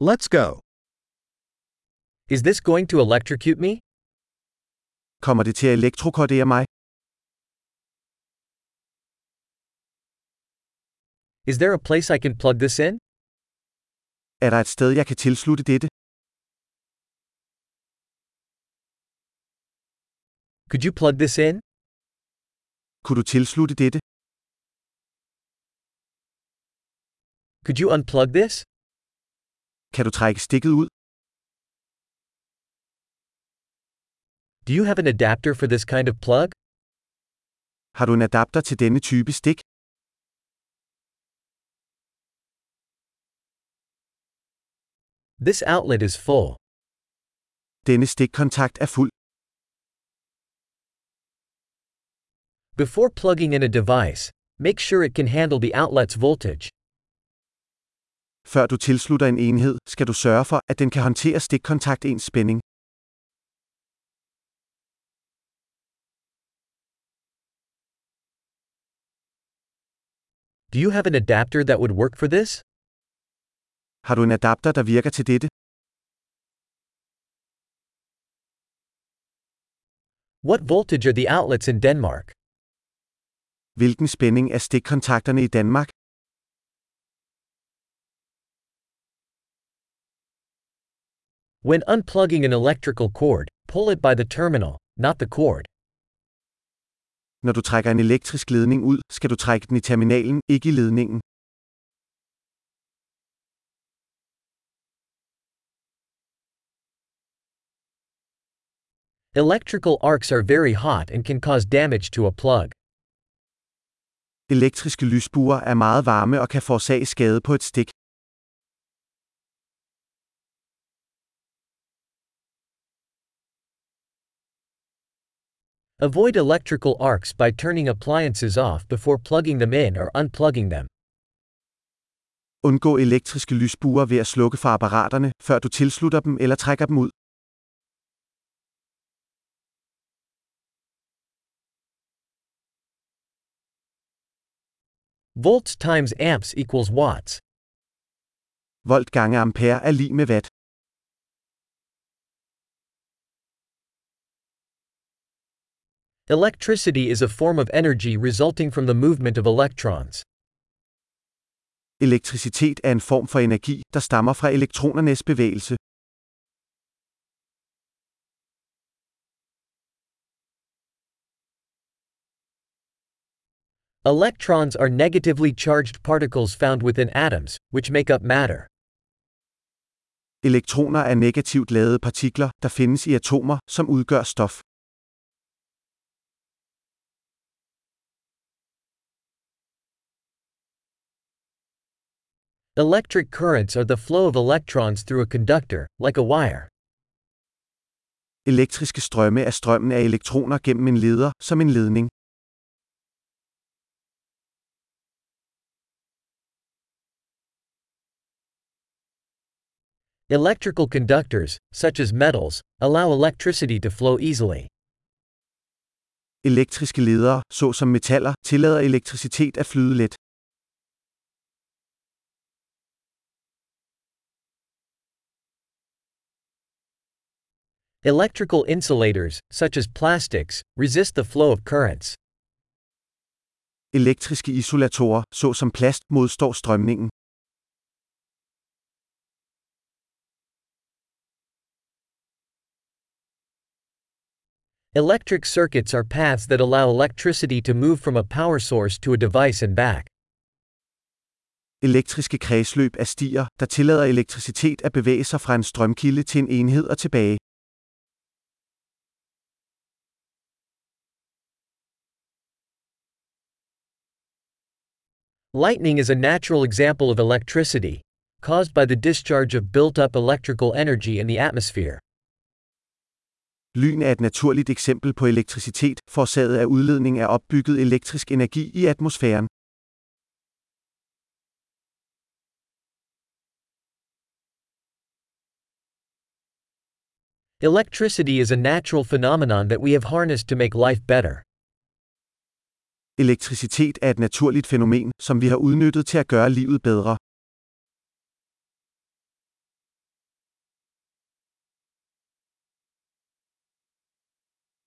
Let's go. Is this going to electrocute me? Kommer det til at elektrokordere mig? Is there a place I can plug this in? Er der et sted, jeg kan tilslutte dette? Could you plug this in? Kunne du tilslutte dette? Could you unplug this? Kan du trække stikket ud? Do you have an adapter for this kind of plug? Har du en adapter til denne type stik? This outlet is full. Denne stikkontakt er fuld. Before plugging in a device, make sure it can handle the outlet's voltage. Før du tilslutter en enhed, skal du sørge for, at den kan håndtere stikkontakt ens spænding. Do you have an adapter that would work for this? Har du en adapter, der virker til dette? What voltage are the outlets in Denmark? Hvilken spænding er stikkontakterne i Danmark? When unplugging an electrical cord, pull it by the terminal, not the cord. Når du trækker en elektrisk ledning ud, skal du trække den i terminalen, ikke i ledningen. Electrical arcs are very hot and can cause damage to a plug. Elektriske lysbuer er meget varme og kan forårsage skade på et stik. Avoid electrical arcs by turning appliances off before plugging them in or unplugging them. Undgå elektriske lysbuer ved at slukke for apparaterne, før du tilslutter dem eller trækker dem ud. Volts times amps equals watts. Volt gange ampere er lig med watt. Electricity is a form of energy resulting from the movement of electrons. Elektricitet er en form for energi, der stammer fra elektronernes bevægelse. Electrons are negatively charged particles found within atoms, which make up matter. Elektroner er negativt ladede partikler, der findes i atomer, som udgør stof. Electric currents are the flow of electrons through a conductor, like a wire. Elektriske strømme er strømmen af elektroner gennem en leder, som en ledning. Electrical conductors, such as metals, allow electricity to flow easily. Elektriske ledere, såsom metaller, tillader elektricitet at flyde let. Electrical insulators, such as plastics, resist the flow of currents. Elektriske isolatorer, såsom plast, modstår strømningen. Electric circuits are paths that allow electricity to move from a power source to a device and back. Elektriske kredsløb er stier, der tillader elektricitet at bevæge sig fra en strømkilde til en enhed og tilbage. Lightning is a natural example of electricity, caused by the discharge of built up electrical energy in the atmosphere. Lyn er et naturligt eksempel på elektricitet, forårsaget af udledning af opbygget elektrisk energi i atmosfæren. Electricity is a natural phenomenon that we have harnessed to make life better. Elektricitet er et naturligt fænomen, som vi har udnyttet til at gøre livet bedre.